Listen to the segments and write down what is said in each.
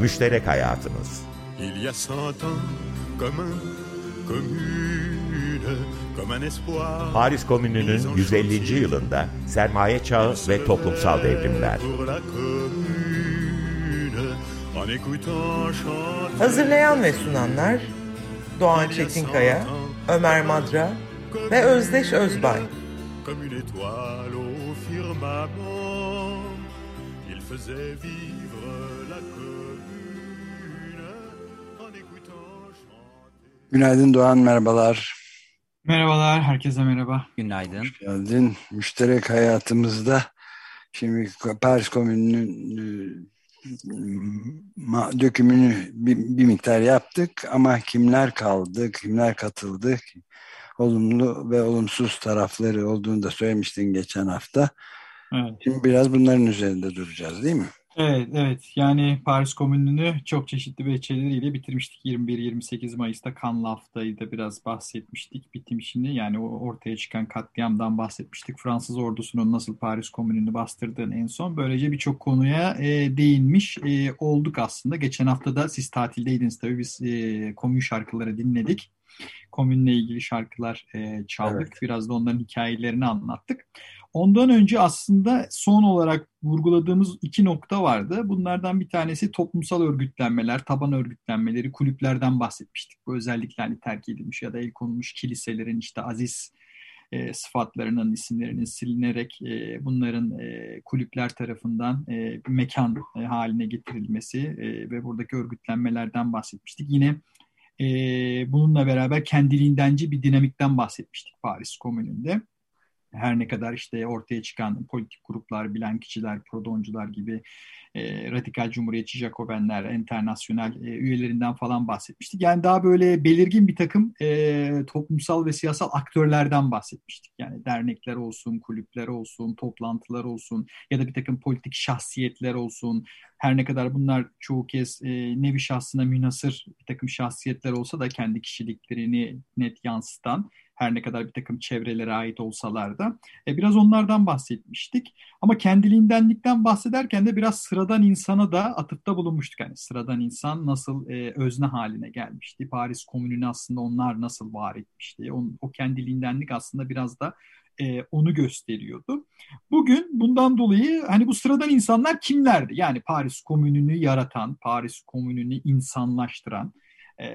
Müşterek Hayatımız Il y a cent ans, comme un, commune, comme un espoir. Paris Komünü'nün 150. yılında sermaye çağı ve toplumsal devrimler. Hazırlayan ve sunanlar Doğan Çetinkaya, Ömer Madra ve Özdeş Özbay. Comme une étoile au firmament, il faisait vivre Günaydın Doğan, merhabalar. Merhabalar, herkese merhaba. Günaydın. Geldin. Müşterek hayatımızda şimdi Paris Komünü'nün e, ma- dökümünü bir, bir miktar yaptık ama kimler kaldı, kimler katıldı, olumlu ve olumsuz tarafları olduğunu da söylemiştin geçen hafta. Evet. Şimdi biraz bunların üzerinde duracağız değil mi? Evet, evet. Yani Paris Komünü'nü çok çeşitli veçeleriyle bitirmiştik. 21-28 Mayıs'ta Cannes Hafta'yı da biraz bahsetmiştik. Bitimişini yani o ortaya çıkan katliamdan bahsetmiştik. Fransız ordusunun nasıl Paris Komünü'nü bastırdığını en son. Böylece birçok konuya e, değinmiş e, olduk aslında. Geçen hafta da siz tatildeydiniz tabii biz e, komün şarkıları dinledik. Komünle ilgili şarkılar e, çaldık. Evet. Biraz da onların hikayelerini anlattık. Ondan önce aslında son olarak vurguladığımız iki nokta vardı. Bunlardan bir tanesi toplumsal örgütlenmeler, taban örgütlenmeleri, kulüplerden bahsetmiştik. Bu özellikle hani terk edilmiş ya da el konulmuş kiliselerin işte aziz e, sıfatlarının isimlerinin silinerek e, bunların e, kulüpler tarafından e, mekan e, haline getirilmesi e, ve buradaki örgütlenmelerden bahsetmiştik. Yine e, bununla beraber kendiliğindenci bir dinamikten bahsetmiştik Paris Komünü'nde her ne kadar işte ortaya çıkan politik gruplar, bilen kişiler, prodoncular gibi e, radikal cumhuriyetçi Jacobenler, internasyonel e, üyelerinden falan bahsetmiştik. Yani daha böyle belirgin bir takım e, toplumsal ve siyasal aktörlerden bahsetmiştik. Yani dernekler olsun, kulüpler olsun, toplantılar olsun ya da bir takım politik şahsiyetler olsun. Her ne kadar bunlar çoğu kez e, nevi şahsına münasır bir takım şahsiyetler olsa da kendi kişiliklerini net yansıtan her ne kadar bir takım çevrelere ait olsalar da. E, biraz onlardan bahsetmiştik. Ama kendiliğindenlikten bahsederken de biraz sıradan insana da atıfta bulunmuştuk. Yani sıradan insan nasıl e, özne haline gelmişti? Paris Komünü'nü aslında onlar nasıl var etmişti? O, o kendiliğindenlik aslında biraz da e, onu gösteriyordu. Bugün bundan dolayı hani bu sıradan insanlar kimlerdi? Yani Paris Komünü'nü yaratan, Paris Komünü'nü insanlaştıran, e,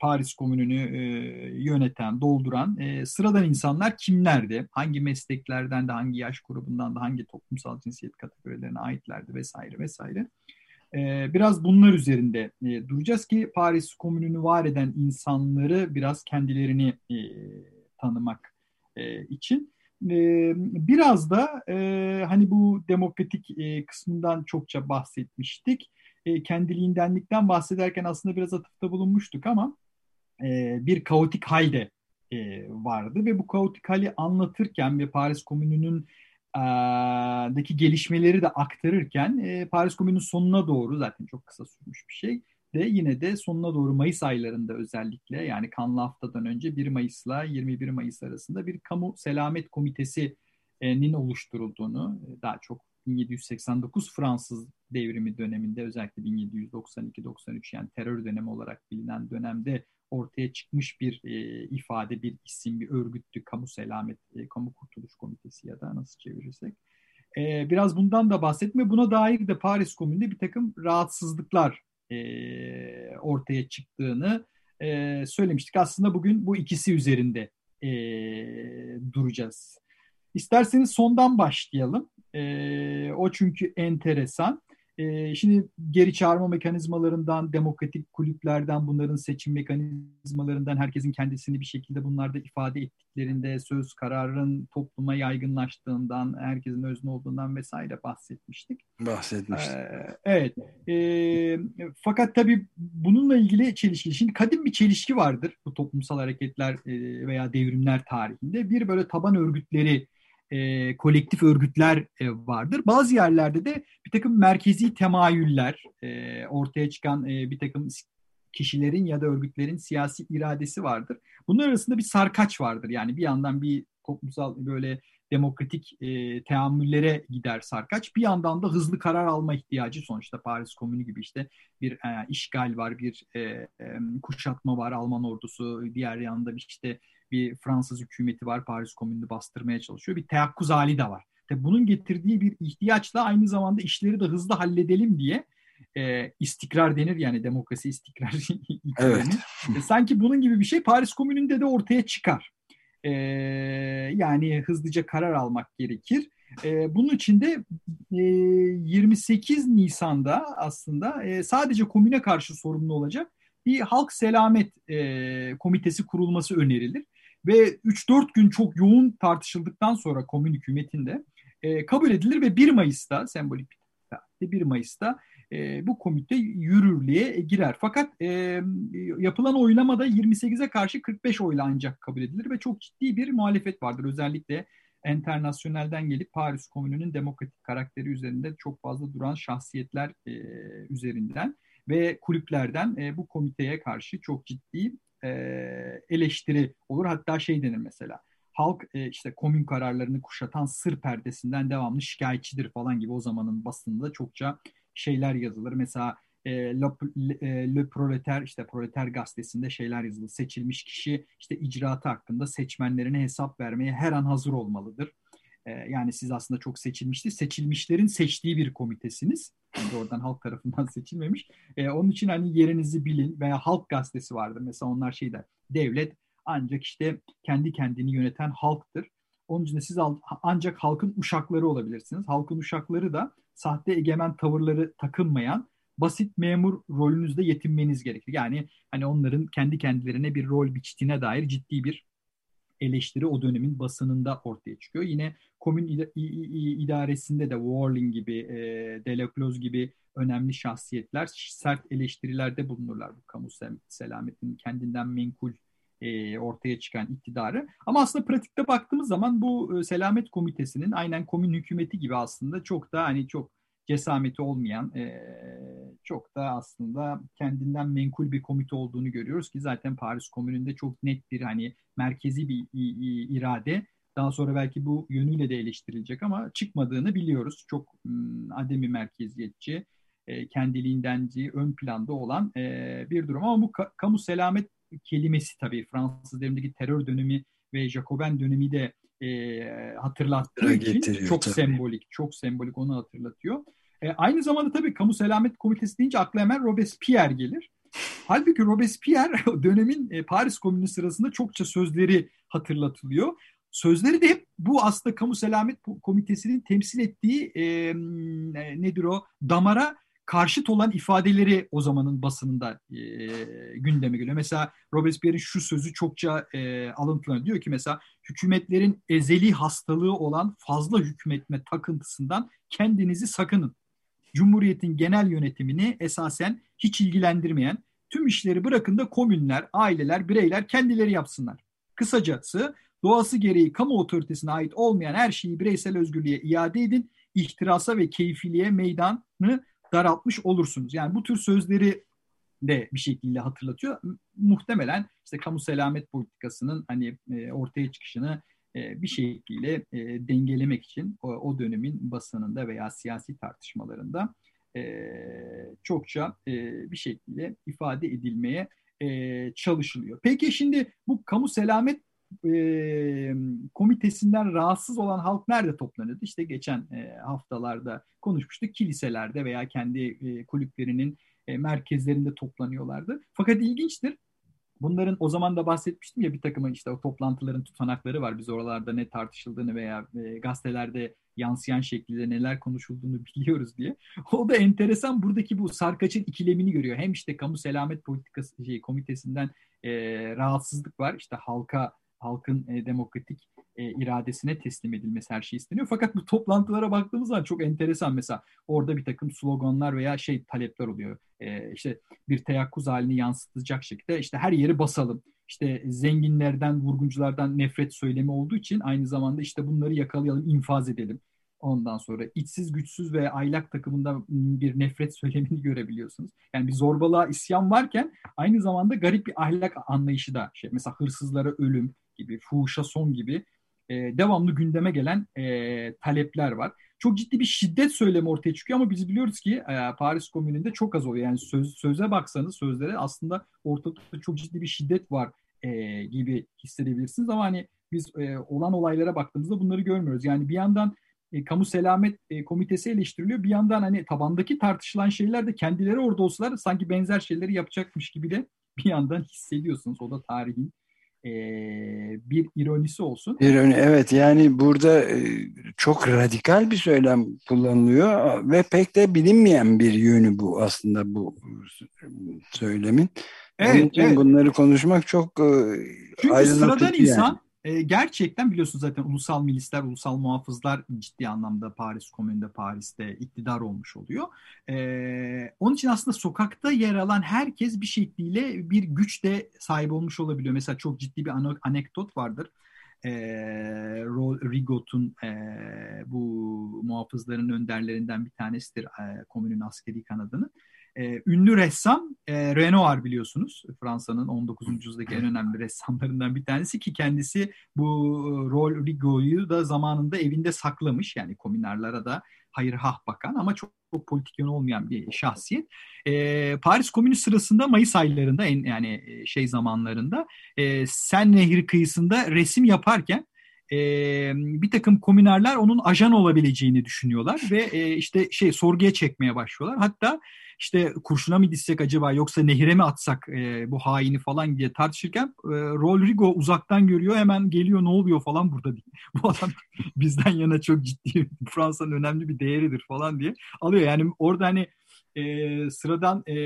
Paris Komünü'nü e, yöneten, dolduran e, sıradan insanlar kimlerdi? Hangi mesleklerden de, hangi yaş grubundan da, hangi toplumsal cinsiyet kategorilerine aitlerdi vesaire vesaire. E, biraz bunlar üzerinde e, duracağız ki Paris Komünü'nü var eden insanları biraz kendilerini e, tanımak e, için. E, biraz da e, hani bu demokratik e, kısmından çokça bahsetmiştik kendiliğindenlikten bahsederken aslında biraz atıfta bulunmuştuk ama bir kaotik hal de e, vardı ve bu kaotik hali anlatırken ve Paris Komünü'nün deki gelişmeleri de aktarırken Paris Komünü'nün sonuna doğru zaten çok kısa sürmüş bir şey de yine de sonuna doğru Mayıs aylarında özellikle yani kanlı haftadan önce 1 Mayıs'la 21 Mayıs arasında bir kamu selamet komitesinin oluşturulduğunu daha çok 1789 Fransız devrimi döneminde özellikle 1792-93 yani terör dönemi olarak bilinen dönemde ortaya çıkmış bir e, ifade, bir isim, bir örgüttü. Kamu Selamet, e, Kamu Kurtuluş Komitesi ya da nasıl çevirirsek. E, biraz bundan da bahsetme. Buna dair de Paris Komünü'nde bir takım rahatsızlıklar e, ortaya çıktığını e, söylemiştik. Aslında bugün bu ikisi üzerinde e, duracağız. İsterseniz sondan başlayalım. O çünkü enteresan. E, şimdi geri çağırma mekanizmalarından, demokratik kulüplerden, bunların seçim mekanizmalarından herkesin kendisini bir şekilde bunlarda ifade ettiklerinde, söz kararın topluma yaygınlaştığından, herkesin özne olduğundan vesaire bahsetmiştik. Bahsetmiştik. Ee, evet. Ee, fakat tabii bununla ilgili çelişki. Şimdi kadim bir çelişki vardır bu toplumsal hareketler e, veya devrimler tarihinde. Bir böyle taban örgütleri e, kolektif örgütler e, vardır. Bazı yerlerde de bir takım merkezi temayüller e, ortaya çıkan e, bir takım kişilerin ya da örgütlerin siyasi iradesi vardır. Bunlar arasında bir sarkaç vardır. Yani bir yandan bir toplumsal böyle demokratik e, teamüllere gider sarkaç. Bir yandan da hızlı karar alma ihtiyacı sonuçta Paris Komünü gibi işte bir e, işgal var, bir e, e, kuşatma var, Alman ordusu, diğer yanda işte bir Fransız hükümeti var, Paris Komünü'nü bastırmaya çalışıyor. Bir teyakkuz hali de var. Tabii bunun getirdiği bir ihtiyaçla aynı zamanda işleri de hızlı halledelim diye e, istikrar denir yani demokrasi istikrar. evet. E, sanki bunun gibi bir şey Paris Komünü'nde de ortaya çıkar. E, yani hızlıca karar almak gerekir. E, bunun için de e, 28 Nisan'da aslında e, sadece komüne karşı sorumlu olacak bir halk selamet e, komitesi kurulması önerilir. Ve 3-4 gün çok yoğun tartışıldıktan sonra komün hükümetinde e, kabul edilir ve 1 Mayıs'ta sembolik bir 1 Mayıs'ta e, bu komite yürürlüğe girer. Fakat e, yapılan oylamada 28'e karşı 45 oyla ancak kabul edilir ve çok ciddi bir muhalefet vardır. Özellikle internasyonelden gelip Paris Komünü'nün demokratik karakteri üzerinde çok fazla duran şahsiyetler e, üzerinden ve kulüplerden e, bu komiteye karşı çok ciddi e, eleştiri olur. Hatta şey denir mesela halk e, işte komün kararlarını kuşatan sır perdesinden devamlı şikayetçidir falan gibi o zamanın basında çokça şeyler yazılır. Mesela e, Le, Le, Le Proleter işte Proleter gazetesinde şeyler yazılır. Seçilmiş kişi işte icraatı hakkında seçmenlerine hesap vermeye her an hazır olmalıdır. E, yani siz aslında çok seçilmişti. Seçilmişlerin seçtiği bir komitesiniz. Yani oradan halk tarafından seçilmemiş. E, onun için hani yerinizi bilin veya Halk Gazetesi vardır. Mesela onlar şey der. Devlet ancak işte kendi kendini yöneten halktır. Onun için de siz ancak halkın uşakları olabilirsiniz. Halkın uşakları da sahte egemen tavırları takınmayan basit memur rolünüzde yetinmeniz gerekir. Yani hani onların kendi kendilerine bir rol biçtiğine dair ciddi bir eleştiri o dönemin basınında ortaya çıkıyor. Yine komün idaresinde de Warling gibi, e, gibi önemli şahsiyetler sert eleştirilerde bulunurlar bu kamu selametinin kendinden menkul e, ortaya çıkan iktidarı. Ama aslında pratikte baktığımız zaman bu e, Selamet Komitesi'nin aynen komün hükümeti gibi aslında çok da hani çok cesameti olmayan, e, çok da aslında kendinden menkul bir komite olduğunu görüyoruz ki zaten Paris Komünü'nde çok net bir hani merkezi bir irade daha sonra belki bu yönüyle de eleştirilecek ama çıkmadığını biliyoruz. Çok ademi merkeziyetçi, e, kendiliğindenci, ön planda olan e, bir durum. Ama bu ka- kamu selamet kelimesi tabii Fransız devrindeki terör dönemi ve Jacoben dönemi de e, hatırlattığı için çok tabii. sembolik, çok sembolik onu hatırlatıyor. E, aynı zamanda tabii Kamu Selamet Komitesi deyince akla hemen Robespierre gelir. Halbuki Robespierre dönemin e, Paris Komünü sırasında çokça sözleri hatırlatılıyor. Sözleri de hep bu aslında Kamu Selamet Komitesi'nin temsil ettiği e, nedir o damara karşıt olan ifadeleri o zamanın basınında e, gündeme geliyor. Mesela Robespierre'in şu sözü çokça e, alıntılanıyor. Diyor ki mesela hükümetlerin ezeli hastalığı olan fazla hükmetme takıntısından kendinizi sakının. Cumhuriyetin genel yönetimini esasen hiç ilgilendirmeyen tüm işleri bırakın da komünler, aileler, bireyler kendileri yapsınlar. Kısacası doğası gereği kamu otoritesine ait olmayan her şeyi bireysel özgürlüğe iade edin, ihtirasa ve keyfiliğe meydanı daraltmış olursunuz. Yani bu tür sözleri de bir şekilde hatırlatıyor. Muhtemelen işte kamu selamet politikasının hani e, ortaya çıkışını bir şekilde e, dengelemek için o, dönemin basınında veya siyasi tartışmalarında e, çokça e, bir şekilde ifade edilmeye e, çalışılıyor. Peki şimdi bu kamu selamet e, komitesinden rahatsız olan halk nerede toplanıyordu? İşte geçen e, haftalarda konuşmuştuk. Kiliselerde veya kendi e, kulüplerinin e, merkezlerinde toplanıyorlardı. Fakat ilginçtir. Bunların o zaman da bahsetmiştim ya bir takım işte o toplantıların tutanakları var. Biz oralarda ne tartışıldığını veya e, gazetelerde yansıyan şekilde neler konuşulduğunu biliyoruz diye. O da enteresan buradaki bu sarkaçın ikilemini görüyor. Hem işte kamu selamet politikası şey, komitesinden e, rahatsızlık var. İşte halka halkın e, demokratik e, iradesine teslim edilmesi her şey isteniyor. Fakat bu toplantılara baktığımız zaman çok enteresan. Mesela orada bir takım sloganlar veya şey talepler oluyor. E, işte bir teyakkuz halini yansıtacak şekilde işte her yeri basalım. İşte zenginlerden, vurgunculardan nefret söylemi olduğu için aynı zamanda işte bunları yakalayalım, infaz edelim. Ondan sonra içsiz güçsüz ve aylak takımında bir nefret söylemini görebiliyorsunuz. Yani bir zorbalığa isyan varken aynı zamanda garip bir ahlak anlayışı da şey. Mesela hırsızlara ölüm, gibi, fuhuşa son gibi e, devamlı gündeme gelen e, talepler var. Çok ciddi bir şiddet söylemi ortaya çıkıyor ama biz biliyoruz ki e, Paris Komünü'nde çok az oluyor. Yani söz, söze baksanız sözlere aslında ortada çok ciddi bir şiddet var e, gibi hissedebilirsiniz ama hani biz e, olan olaylara baktığımızda bunları görmüyoruz. Yani bir yandan e, kamu selamet e, komitesi eleştiriliyor. Bir yandan hani tabandaki tartışılan şeyler de kendileri orada olsalar sanki benzer şeyleri yapacakmış gibi de bir yandan hissediyorsunuz. O da tarihin e, bir ironisi olsun. İroni, evet yani burada e, çok radikal bir söylem kullanılıyor ve pek de bilinmeyen bir yönü bu aslında bu söylemin. Evet, Onun için evet. bunları konuşmak çok e, Çünkü sıradan yani. insan e, gerçekten biliyorsunuz zaten ulusal milisler, ulusal muhafızlar ciddi anlamda Paris Komünü'nde, Paris'te iktidar olmuş oluyor. E, onun için aslında sokakta yer alan herkes bir şekliyle bir güç de sahip olmuş olabiliyor. Mesela çok ciddi bir anekdot vardır. E, Rigot'un e, bu muhafızların önderlerinden bir tanesidir e, komünün askeri kanadının. E, ünlü ressam e, Renoir biliyorsunuz. Fransa'nın 19. yüzyıldaki en önemli ressamlarından bir tanesi ki kendisi bu e, Rol Rigaud'u da zamanında evinde saklamış. Yani komünarlara da hayır hah bakan ama çok, çok politik yönü olmayan bir şahsiyet. E, Paris Komünü sırasında Mayıs aylarında en yani e, şey zamanlarında e, Sen Nehri kıyısında resim yaparken e, bir takım komünarlar onun ajan olabileceğini düşünüyorlar ve e, işte şey sorguya çekmeye başlıyorlar. Hatta işte kurşuna mı dizsek acaba yoksa nehire mi atsak e, bu haini falan diye tartışırken e, Rodrigo uzaktan görüyor hemen geliyor ne oluyor falan burada diye. Bu adam bizden yana çok ciddi Fransa'nın önemli bir değeridir falan diye alıyor. Yani orada hani e, sıradan e,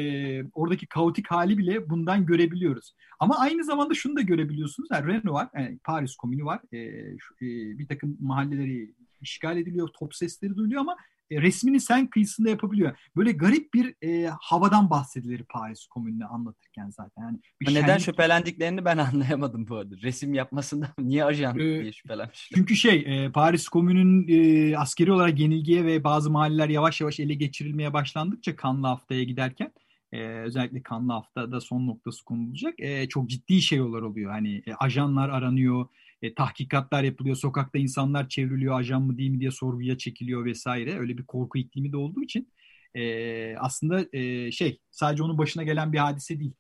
oradaki kaotik hali bile bundan görebiliyoruz. Ama aynı zamanda şunu da görebiliyorsunuz. Yani Renault var, yani Paris Komünü var. E, şu, e, bir takım mahalleleri işgal ediliyor, top sesleri duyuluyor ama e, resmini sen kıyısında yapabiliyor. Böyle garip bir e, havadan bahsedilir Paris Komünü'nü anlatırken zaten. Yani bir Neden şenlik... şüphelendiklerini ben anlayamadım bu arada. Resim yapmasından niye ajan ee, diye şüphelenmiş. Çünkü şey e, Paris Komünü'nün e, askeri olarak yenilgiye ve bazı mahalleler yavaş yavaş ele geçirilmeye başlandıkça kanlı haftaya giderken e, özellikle kanlı haftada son noktası konulacak. E, çok ciddi şeyler oluyor. Hani e, ajanlar aranıyor, e, tahkikatlar yapılıyor, sokakta insanlar çevriliyor, ajan mı değil mi diye sorguya çekiliyor vesaire. Öyle bir korku iklimi de olduğu için e, aslında e, şey sadece onun başına gelen bir hadise değil.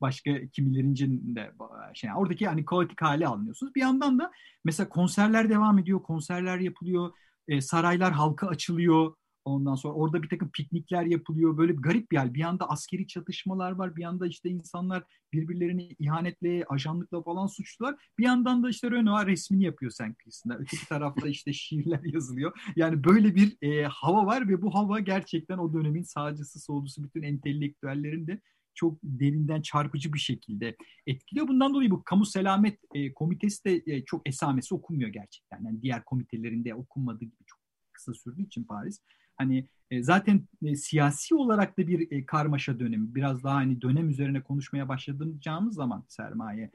Başka kimilerin de şey oradaki hani kaotik hali alınıyorsunuz. Bir yandan da mesela konserler devam ediyor, konserler yapılıyor, e, saraylar halka açılıyor Ondan sonra orada bir takım piknikler yapılıyor. Böyle bir garip bir hal. Bir yanda askeri çatışmalar var. Bir yanda işte insanlar birbirlerini ihanetle, ajanlıkla falan suçlular. Bir yandan da işte Renoir resmini yapıyor sen kıyısında. Öteki tarafta işte şiirler yazılıyor. Yani böyle bir e, hava var ve bu hava gerçekten o dönemin sağcısı, solcusu bütün entelektüellerin de çok derinden çarpıcı bir şekilde etkiliyor. Bundan dolayı bu kamu selamet e, komitesi de e, çok esamesi okunmuyor gerçekten. Yani diğer komitelerin okunmadığı gibi çok kısa sürdüğü için Paris. Hani e, zaten e, siyasi olarak da bir e, karmaşa dönemi. Biraz daha hani dönem üzerine konuşmaya başladığımız zaman sermaye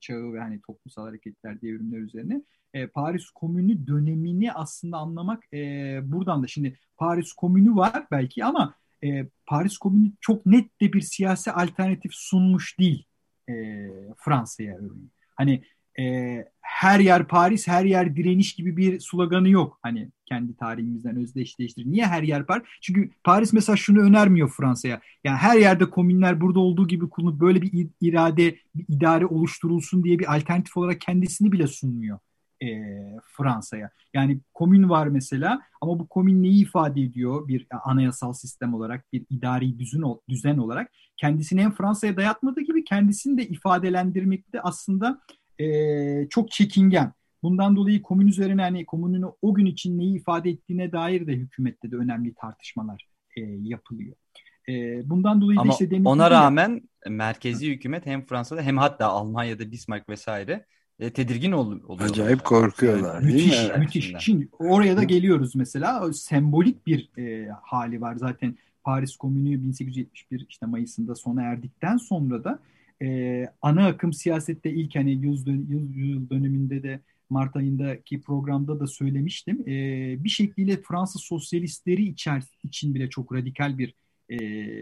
çağı ve hani toplumsal hareketler, devrimler üzerine Paris Komünü dönemini aslında anlamak buradan da şimdi Paris Komünü var belki ama Paris Komünü çok net de bir siyasi alternatif sunmuş değil Fransa'ya örneğin. Hani e, her yer Paris, her yer direniş gibi bir sloganı yok. Hani kendi tarihimizden özdeşleştir. Niye her yer Paris? Çünkü Paris mesela şunu önermiyor Fransa'ya. Yani her yerde komünler burada olduğu gibi kullanıp böyle bir irade, bir idare oluşturulsun diye bir alternatif olarak kendisini bile sunmuyor e, Fransa'ya. Yani komün var mesela ama bu komün neyi ifade ediyor bir anayasal sistem olarak, bir idari düzen, düzen olarak? Kendisini hem Fransa'ya dayatmadığı gibi kendisini de ifadelendirmekte aslında e, çok çekingen. Bundan dolayı komün üzerine hani komünün o gün için neyi ifade ettiğine dair de hükümette de önemli tartışmalar e, yapılıyor. E, bundan dolayı Ama da işte demin ona rağmen merkezi Hı. hükümet hem Fransa'da hem hatta Almanya'da Bismarck vesaire e, tedirgin ol, oluyor. Acayip korkuyorlar. Yani, müthiş, mi? müthiş. Şimdi oraya da geliyoruz mesela. Sembolik bir e, hali var zaten. Paris Komünü 1871 işte Mayıs'ında sona erdikten sonra da e, ana akım siyasette ilk hani yüz, yıl, yıl döneminde de Mart ayındaki programda da söylemiştim. E, bir şekliyle Fransız sosyalistleri içer, için bile çok radikal bir e,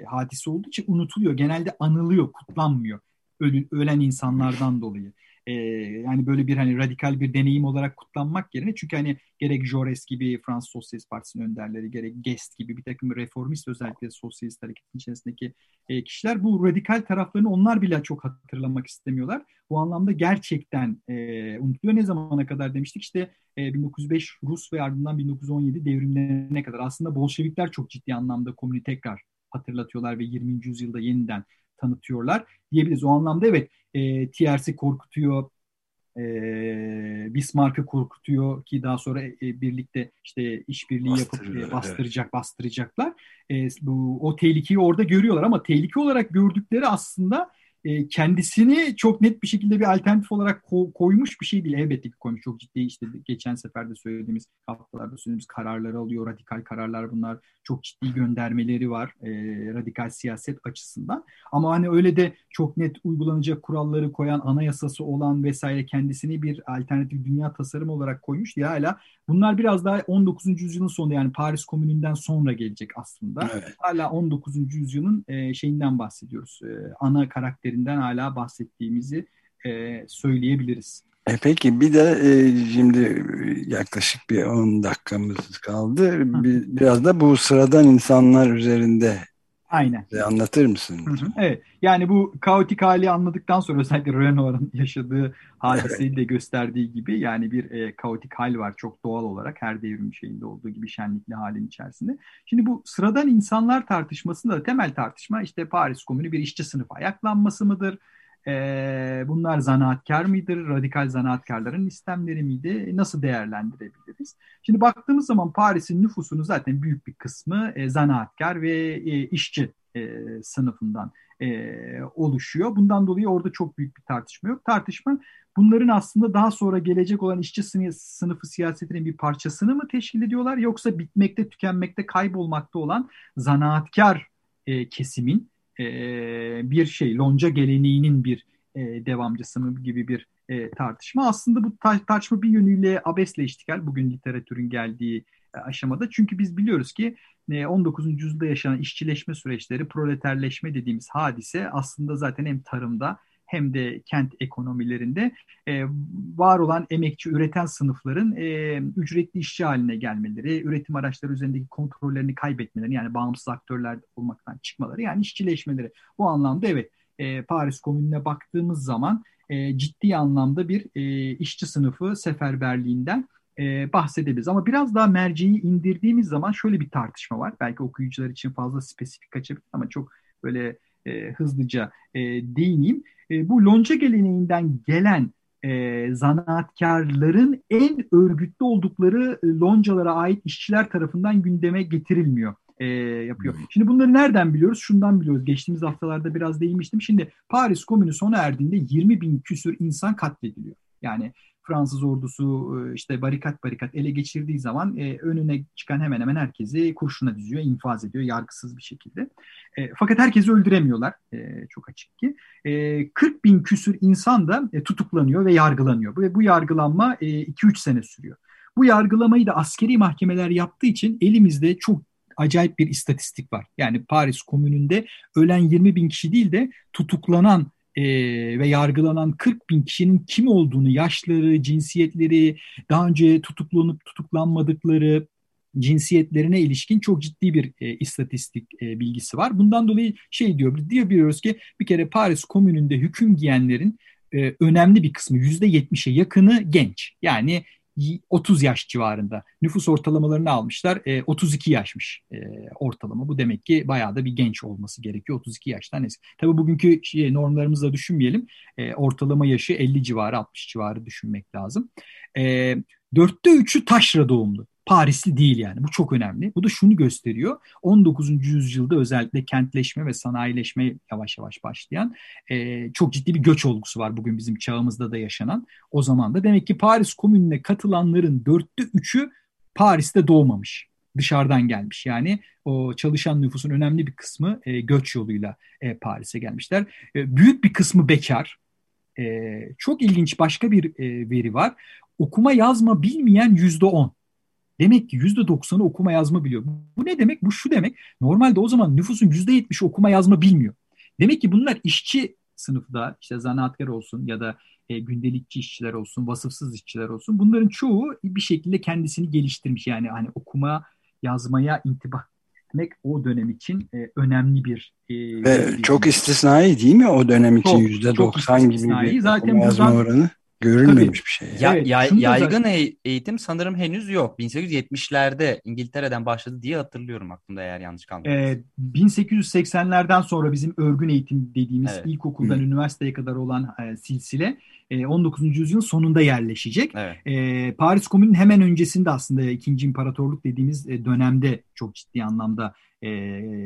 hadise olduğu için unutuluyor. Genelde anılıyor, kutlanmıyor ölü, ölen insanlardan dolayı. E, yani böyle bir hani radikal bir deneyim olarak kutlanmak yerine çünkü hani gerek Jaurès gibi Fransız Sosyalist Partisi'nin önderleri gerek Guest gibi bir takım reformist özellikle sosyalist hareketin içerisindeki e, kişiler bu radikal taraflarını onlar bile çok hatırlamak istemiyorlar. Bu anlamda gerçekten e, unutuluyor. Ne zamana kadar demiştik işte e, 1905 Rus ve ardından 1917 devrimlerine kadar aslında Bolşevikler çok ciddi anlamda komünü tekrar hatırlatıyorlar ve 20. yüzyılda yeniden tanıtıyorlar diyebiliriz. O anlamda evet e, TRC korkutuyor, e, Bismarck'ı korkutuyor ki daha sonra e, birlikte işte işbirliği yapıp e, bastıracak evet. bastıracaklar. E, bu o tehlikeyi orada görüyorlar ama tehlike olarak gördükleri aslında e, kendisini çok net bir şekilde bir alternatif olarak ko- koymuş bir şey değil. Elbette ki koymuş. Çok ciddi işte geçen seferde söylediğimiz haftalarda söylediğimiz kararları alıyor. Radikal kararlar bunlar. Çok ciddi göndermeleri var. E, radikal siyaset açısından. Ama hani öyle de çok net uygulanacak kuralları koyan, anayasası olan vesaire kendisini bir alternatif dünya tasarım olarak koymuş diye hala bunlar biraz daha 19. yüzyılın sonunda yani Paris Komünü'nden sonra gelecek aslında. Evet. Hala 19. yüzyılın e, şeyinden bahsediyoruz. E, ana karakterinden hala bahsettiğimizi e, söyleyebiliriz. E peki bir de e, şimdi yaklaşık bir 10 dakikamız kaldı. Bir, biraz da bu sıradan insanlar üzerinde Aynen. Anlatır mısın? Hı hı. Evet. Yani bu kaotik hali anladıktan sonra özellikle Renoir'ın yaşadığı hadiseyi de gösterdiği gibi yani bir e, kaotik hal var çok doğal olarak her devrim şeyinde olduğu gibi şenlikli halin içerisinde. Şimdi bu sıradan insanlar tartışmasında da temel tartışma işte Paris Komünü bir işçi sınıfı ayaklanması mıdır? E, bunlar zanaatkar mıdır? Radikal zanaatkarların istemleri miydi? Nasıl değerlendirebiliriz? Şimdi baktığımız zaman Paris'in nüfusunun zaten büyük bir kısmı e, zanaatkar ve e, işçi e, sınıfından oluşuyor. Bundan dolayı orada çok büyük bir tartışma yok. Tartışma bunların aslında daha sonra gelecek olan işçi sınıfı siyasetinin bir parçasını mı teşkil ediyorlar yoksa bitmekte, tükenmekte, kaybolmakta olan zanaatkar kesimin e, bir şey, lonca geleneğinin bir e, devamcısı mı gibi bir e, tartışma. Aslında bu tartışma bir yönüyle abesle iştigal bugün literatürün geldiği aşamada. Çünkü biz biliyoruz ki 19. E, yüzyılda yaşanan işçileşme süreçleri, proleterleşme dediğimiz hadise aslında zaten hem tarımda hem de kent ekonomilerinde e, var olan emekçi üreten sınıfların e, ücretli işçi haline gelmeleri, üretim araçları üzerindeki kontrollerini kaybetmeleri yani bağımsız aktörler olmaktan çıkmaları yani işçileşmeleri. Bu anlamda evet e, Paris Komünü'ne baktığımız zaman e, ciddi anlamda bir e, işçi sınıfı seferberliğinden e, bahsedebiliriz. Ama biraz daha merceği indirdiğimiz zaman şöyle bir tartışma var. Belki okuyucular için fazla spesifik kaçabilir ama çok böyle e, hızlıca e, değineyim. E, bu lonca geleneğinden gelen e, zanaatkarların en örgütlü oldukları e, loncalara ait işçiler tarafından gündeme getirilmiyor e, yapıyor. Hmm. Şimdi bunları nereden biliyoruz? Şundan biliyoruz. Geçtiğimiz haftalarda biraz değinmiştim. Şimdi Paris Komünü sona erdiğinde 20 bin küsür insan katlediliyor. Yani Fransız ordusu e, işte barikat barikat ele geçirdiği zaman e, önüne çıkan hemen hemen herkesi kurşuna diziyor, infaz ediyor yargısız bir şekilde. E, fakat herkesi öldüremiyorlar e, çok açık ki. E, 40 bin küsür insan da e, tutuklanıyor ve yargılanıyor. Bu, bu yargılanma 2-3 e, sene sürüyor. Bu yargılamayı da askeri mahkemeler yaptığı için elimizde çok acayip bir istatistik var. Yani Paris Komünü'nde ölen 20 bin kişi değil de tutuklanan e, ve yargılanan 40 bin kişinin kim olduğunu, yaşları, cinsiyetleri, daha önce tutuklanıp tutuklanmadıkları, cinsiyetlerine ilişkin çok ciddi bir e, istatistik e, bilgisi var. Bundan dolayı şey diyor, diyor biliyoruz ki bir kere Paris Komünü'nde hüküm giyenlerin e, önemli bir kısmı %70'e yakını genç. Yani 30 yaş civarında. Nüfus ortalamalarını almışlar. E, 32 yaşmış e, ortalama. Bu demek ki bayağı da bir genç olması gerekiyor. 32 yaştan eski. Tabii bugünkü şey, normlarımızla düşünmeyelim. E, ortalama yaşı 50 civarı 60 civarı düşünmek lazım. E, dörtte üçü taşra doğumlu. Parisli değil yani. Bu çok önemli. Bu da şunu gösteriyor. 19. yüzyılda özellikle kentleşme ve sanayileşme yavaş yavaş başlayan e, çok ciddi bir göç olgusu var bugün bizim çağımızda da yaşanan. O zaman da demek ki Paris Komünü'ne katılanların dörtte üçü Paris'te doğmamış. Dışarıdan gelmiş. Yani o çalışan nüfusun önemli bir kısmı e, göç yoluyla e, Paris'e gelmişler. E, büyük bir kısmı bekar. E, çok ilginç başka bir e, veri var. Okuma yazma bilmeyen yüzde on. Demek ki yüzde doksanı okuma yazma biliyor. Bu ne demek? Bu şu demek. Normalde o zaman nüfusun yüzde yetmişi okuma yazma bilmiyor. Demek ki bunlar işçi sınıfı da işte zanaatkar olsun ya da e, gündelikçi işçiler olsun, vasıfsız işçiler olsun bunların çoğu bir şekilde kendisini geliştirmiş. Yani hani okuma, yazmaya intibah etmek o dönem için e, önemli bir e, ve bir çok istisnai değil mi o dönem için yüzde doksan gibi bir Zaten yazma oranı görülmemiş bir şey. Ya, evet, ya, yaygın zaten... eğitim sanırım henüz yok. 1870'lerde İngiltere'den başladı diye hatırlıyorum aklımda eğer yanlış kalmıyorsam. Ee, 1880'lerden sonra bizim örgün eğitim dediğimiz evet. ilkokuldan Hı. üniversiteye kadar olan e, silsile e, 19. yüzyılın sonunda yerleşecek. Evet. E, Paris Komünü'nün hemen öncesinde aslında 2. İmparatorluk dediğimiz e, dönemde çok ciddi anlamda e,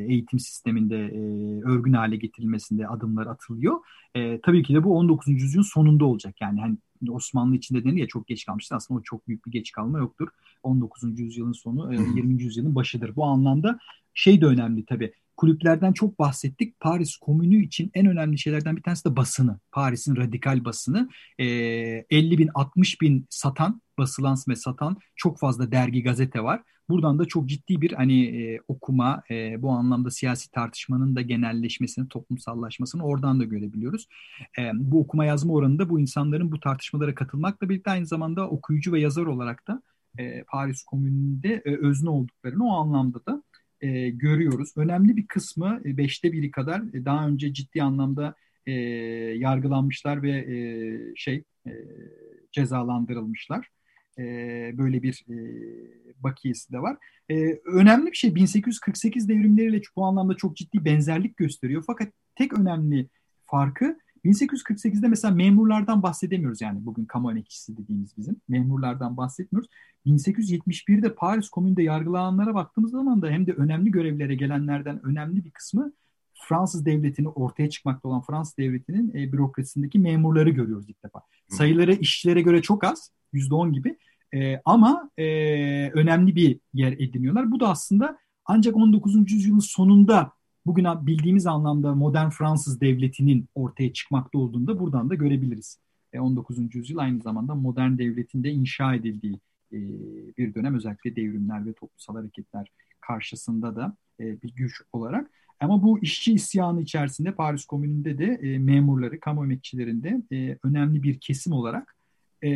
eğitim sisteminde e, örgün hale getirilmesinde adımlar atılıyor. E, tabii ki de bu 19. yüzyılın sonunda olacak. Yani hani Osmanlı içinde denir ya çok geç kalmıştı. Aslında o çok büyük bir geç kalma yoktur. 19. yüzyılın sonu, e, 20. yüzyılın başıdır. Bu anlamda şey de önemli tabii. Kulüplerden çok bahsettik. Paris Komünü için en önemli şeylerden bir tanesi de basını. Paris'in radikal basını. E, 50 bin, 60 bin satan, basılan ve satan çok fazla dergi, gazete var. Buradan da çok ciddi bir hani e, okuma, e, bu anlamda siyasi tartışmanın da genelleşmesini, toplumsallaşmasını oradan da görebiliyoruz. E, bu okuma yazma oranında bu insanların bu tartışmalara katılmakla birlikte aynı zamanda okuyucu ve yazar olarak da e, Paris Komünü'nde e, özne olduklarını o anlamda da e, görüyoruz. Önemli bir kısmı, e, beşte biri kadar e, daha önce ciddi anlamda e, yargılanmışlar ve e, şey e, cezalandırılmışlar. E, böyle bir e, bakiyesi de var. E, önemli bir şey 1848 devrimleriyle bu anlamda çok ciddi benzerlik gösteriyor. Fakat tek önemli farkı 1848'de mesela memurlardan bahsedemiyoruz yani bugün kamu emekçisi dediğimiz bizim memurlardan bahsetmiyoruz. 1871'de Paris Komünü'nde yargılananlara baktığımız zaman da hem de önemli görevlere gelenlerden önemli bir kısmı Fransız devletini ortaya çıkmakta olan Fransız devletinin e, bürokrasisindeki memurları görüyoruz ilk defa. Sayıları işçilere göre çok az, %10 gibi e, ama e, önemli bir yer ediniyorlar. Bu da aslında ancak 19. yüzyılın sonunda bugün bildiğimiz anlamda modern Fransız devletinin ortaya çıkmakta olduğunda buradan da görebiliriz. E, 19. yüzyıl aynı zamanda modern devletin de inşa edildiği e, bir dönem özellikle devrimler ve toplumsal hareketler karşısında da e, bir güç olarak. Ama bu işçi isyanı içerisinde Paris Komünü'nde de e, memurları, kamu emekçilerinde e, önemli bir kesim olarak e,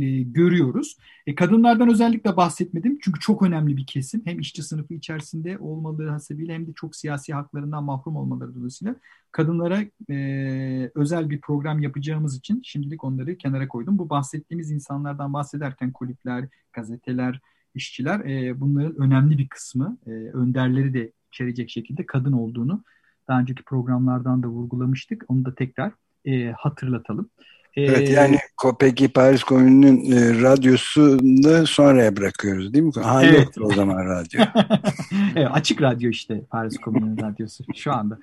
e, görüyoruz. E, kadınlardan özellikle bahsetmedim çünkü çok önemli bir kesim. Hem işçi sınıfı içerisinde olmaları hasebiyle hem de çok siyasi haklarından mahrum olmaları dolayısıyla kadınlara e, özel bir program yapacağımız için şimdilik onları kenara koydum. Bu bahsettiğimiz insanlardan bahsederken kulüpler, gazeteler, işçiler e, bunların önemli bir kısmı, e, önderleri de içerecek şekilde kadın olduğunu daha önceki programlardan da vurgulamıştık. Onu da tekrar e, hatırlatalım. Evet ee, yani peki Paris Komünü'nün e, radyosunu sonraya bırakıyoruz değil mi? Ha evet. o zaman radyo. evet, açık radyo işte Paris Komünü'nün radyosu şu anda.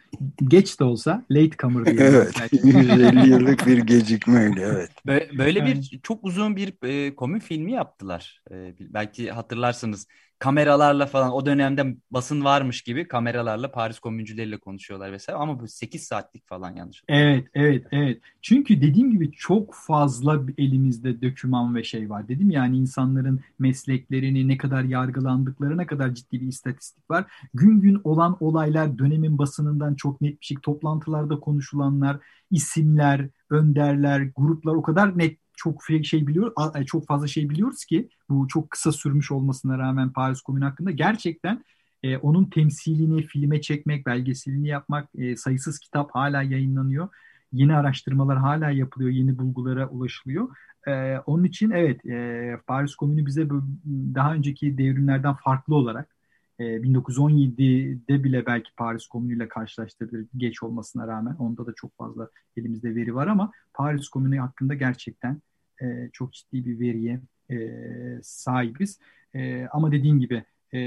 Geç de olsa late comer diyor. Evet 150 yıllık bir gecikmeyle evet. Böyle bir çok uzun bir e, komün filmi yaptılar. E, belki hatırlarsınız kameralarla falan o dönemde basın varmış gibi kameralarla Paris komüncüleriyle konuşuyorlar vesaire ama bu 8 saatlik falan yanlış. Evet, evet, evet. Çünkü dediğim gibi çok fazla elimizde döküman ve şey var. Dedim yani insanların mesleklerini ne kadar yargılandıklarına kadar ciddi bir istatistik var. Gün gün olan olaylar dönemin basınından çok net bir şey toplantılarda konuşulanlar, isimler, önderler, gruplar o kadar net çok şey biliyor, e, çok fazla şey biliyoruz ki bu çok kısa sürmüş olmasına rağmen Paris Komünü hakkında gerçekten e, onun temsilini filme çekmek, belgeselini yapmak, e, sayısız kitap hala yayınlanıyor. Yeni araştırmalar hala yapılıyor, yeni bulgulara ulaşılıyor. E, onun için evet e, Paris Komünü bize daha önceki devrimlerden farklı olarak 1917'de bile belki Paris Komünü ile karşılaştırılır geç olmasına rağmen onda da çok fazla elimizde veri var ama Paris Komünü hakkında gerçekten e, çok ciddi bir veriye e, sahibiz. E, ama dediğim gibi e,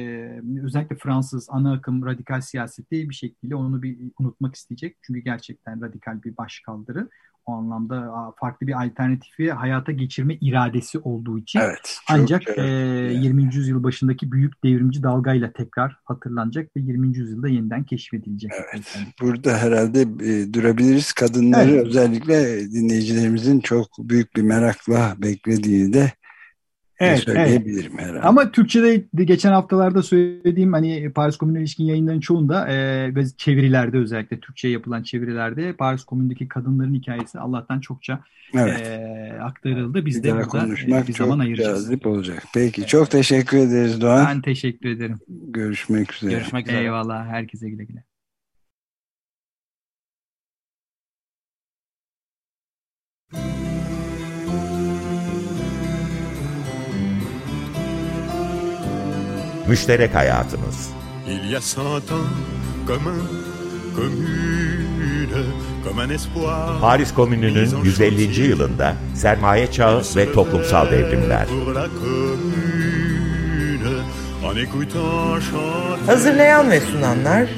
özellikle Fransız ana akım radikal siyaseti bir şekilde onu bir unutmak isteyecek. Çünkü gerçekten radikal bir başkaldırı o anlamda farklı bir alternatifi hayata geçirme iradesi olduğu için evet, ancak e, 20. yüzyıl başındaki büyük devrimci dalgayla tekrar hatırlanacak ve 20. yüzyılda yeniden keşfedilecek. Evet. Burada herhalde e, durabiliriz. Kadınları evet. özellikle dinleyicilerimizin çok büyük bir merakla beklediğini de Evet, söyleyebilirim evet. herhalde. Ama Türkçe'de de geçen haftalarda söylediğim hani Paris Komünü'ne ilişkin yayınların çoğunda e, ve çevirilerde özellikle Türkçe'ye yapılan çevirilerde Paris Komünü'ndeki kadınların hikayesi Allah'tan çokça evet. e, aktarıldı. Biz bir de burada konuşmak e, bir çok zaman ayıracağız. cazip olacak. Peki çok teşekkür ederiz Doğan. Ben teşekkür ederim. Görüşmek üzere. Görüşmek üzere. Eyvallah. Herkese güle güle. Müşterek hayatımız. Il y a cent ans, comme un commune, comme un espoir. Paris Komünü'nün 150. yılında sermaye çağı ve toplumsal devrimler. Hazırlayan ve sunanlar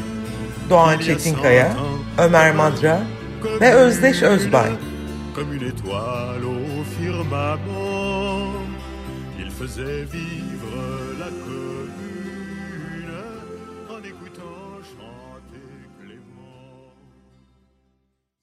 Doğan Çetinkaya, Ömer Madra ve Özdeş Özbay. Comme une étoile au firmament, il faisait vivre.